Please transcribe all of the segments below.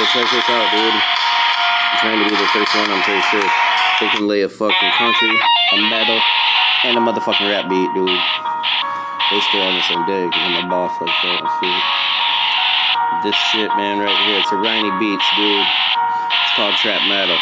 So check this out, dude. I'm trying to be the first one, I'm pretty sure. They can lay a fucking country, a metal, and a motherfucking rap beat, dude. They still on the same day because I'm a boss like that and shit. This shit, man, right here. It's a Rhiny Beats, dude. It's called Trap Metal.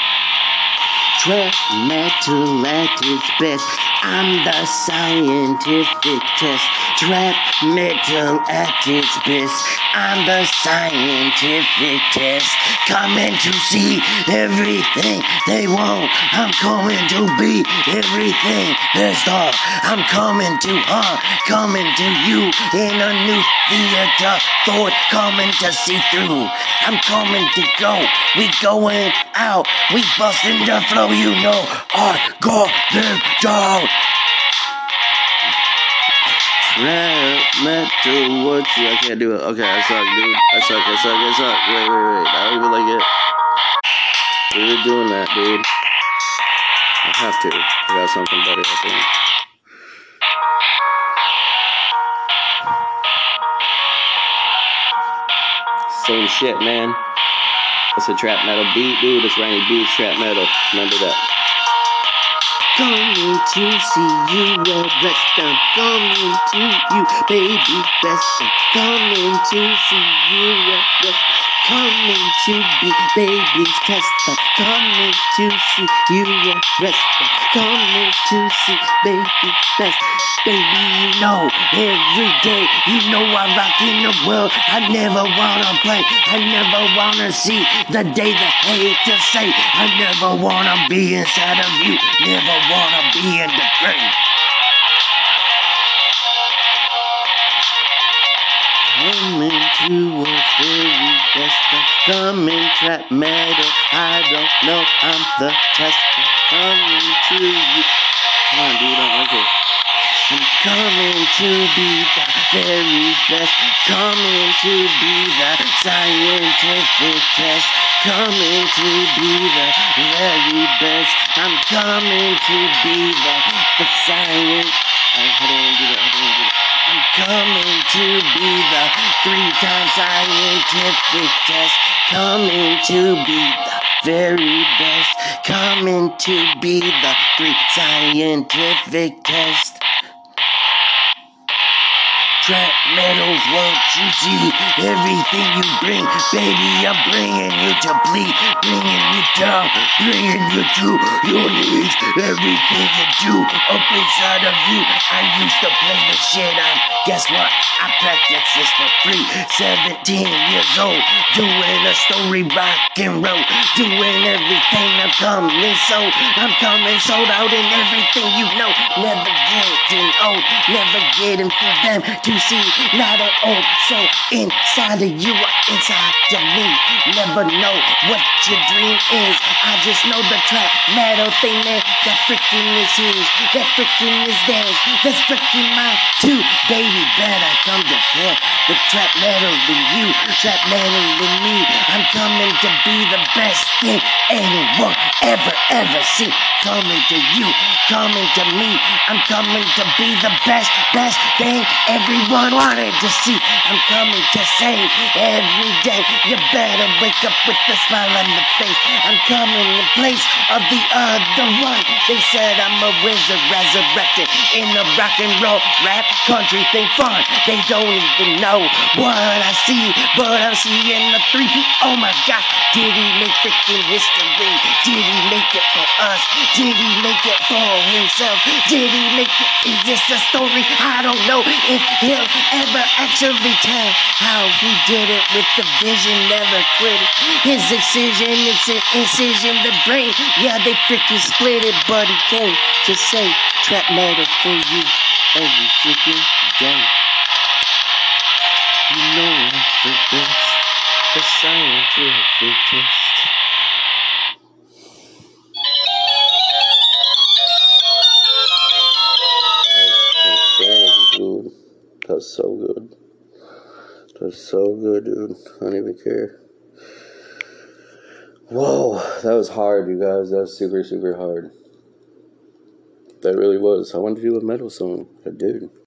Trap metal at its best. I'm the scientific test. Trap metal at its best. I'm the scientific test. Coming to see everything they want. I'm coming to be everything there's thought. I'm coming to harm, coming to you in a new theater. Thought coming to see through. I'm coming to go. We going out. We busting the flow. You know I got them Trap metal, what you? I can't do it. Okay, I suck, dude. I suck, I suck, I suck. Wait, wait, wait. I don't even like it. We're doing that, dude. I have to. I got something better, I think. Same shit, man. It's a trap metal beat, dude. It's Randy Beats trap metal. Remember that. Coming to see you at rest. I'm coming to you, baby best. I'm coming to see you at rest. Coming to be baby's test. I'm coming to see you at rest. I'm coming to see baby's best. Baby, you know every day, you know I rock in the world. I never wanna play. I never wanna see the day the to say. I never wanna be inside of you. Never wanna be in the grave. Coming to a very best of coming trap metal. I don't know I'm the tester. Coming to you. Come on, dude. Don't like it. I'm coming to be the very best. Coming to be the scientific test. Coming to be the very best. I'm coming to be the, the science. I, how do I want to do that? I want to do that? I'm coming to be the three times scientific test. Coming to be the very best. Coming to be the three scientific test. Trap metal's what you see. Everything you bring, baby, I'm bringing you to bleed, bringing you down, bringing you to your knees. Everything you do up inside of you. I used to play the shit on. Guess what? I practice this for free. 17 years old, doing a story rock and roll, doing everything. I'm coming so, I'm coming sold out in everything you know. Never getting old, never getting for them to see. Not at all. So inside of you, or inside of me, never know what your dream is. I just know the trap metal thing, man. That freaking is his, that freaking is theirs, that's freaking mine too. Baby, better come to care. The trap metal in you, trap metal in me. I'm coming to be the best thing anyone ever, ever seen. Coming to you, coming to me. I'm coming to be the best, best thing everyone wanted to see. I'm coming to say every day, you better wake up with a smile on the face. I'm coming in place of the other one. They said I'm a wizard resurrected in the rock and roll rap country thing fun. They don't even know what I see, but I'm seeing the three. Oh my God, did he make freaking history? Did he make it for us? Did he make it for himself? Did he make it? Is this a story? I don't know if he'll ever actually tell how he did it with the vision, never quit it. His excision, it's an incision, the brain. Yeah, they freaking split it, but he came to say trap metal for you every freaking day. You know I'm the best, the scientific test. So good. That's so good, dude. I don't even care. Whoa, that was hard, you guys. That was super, super hard. That really was. I wanted to do a metal song. I did.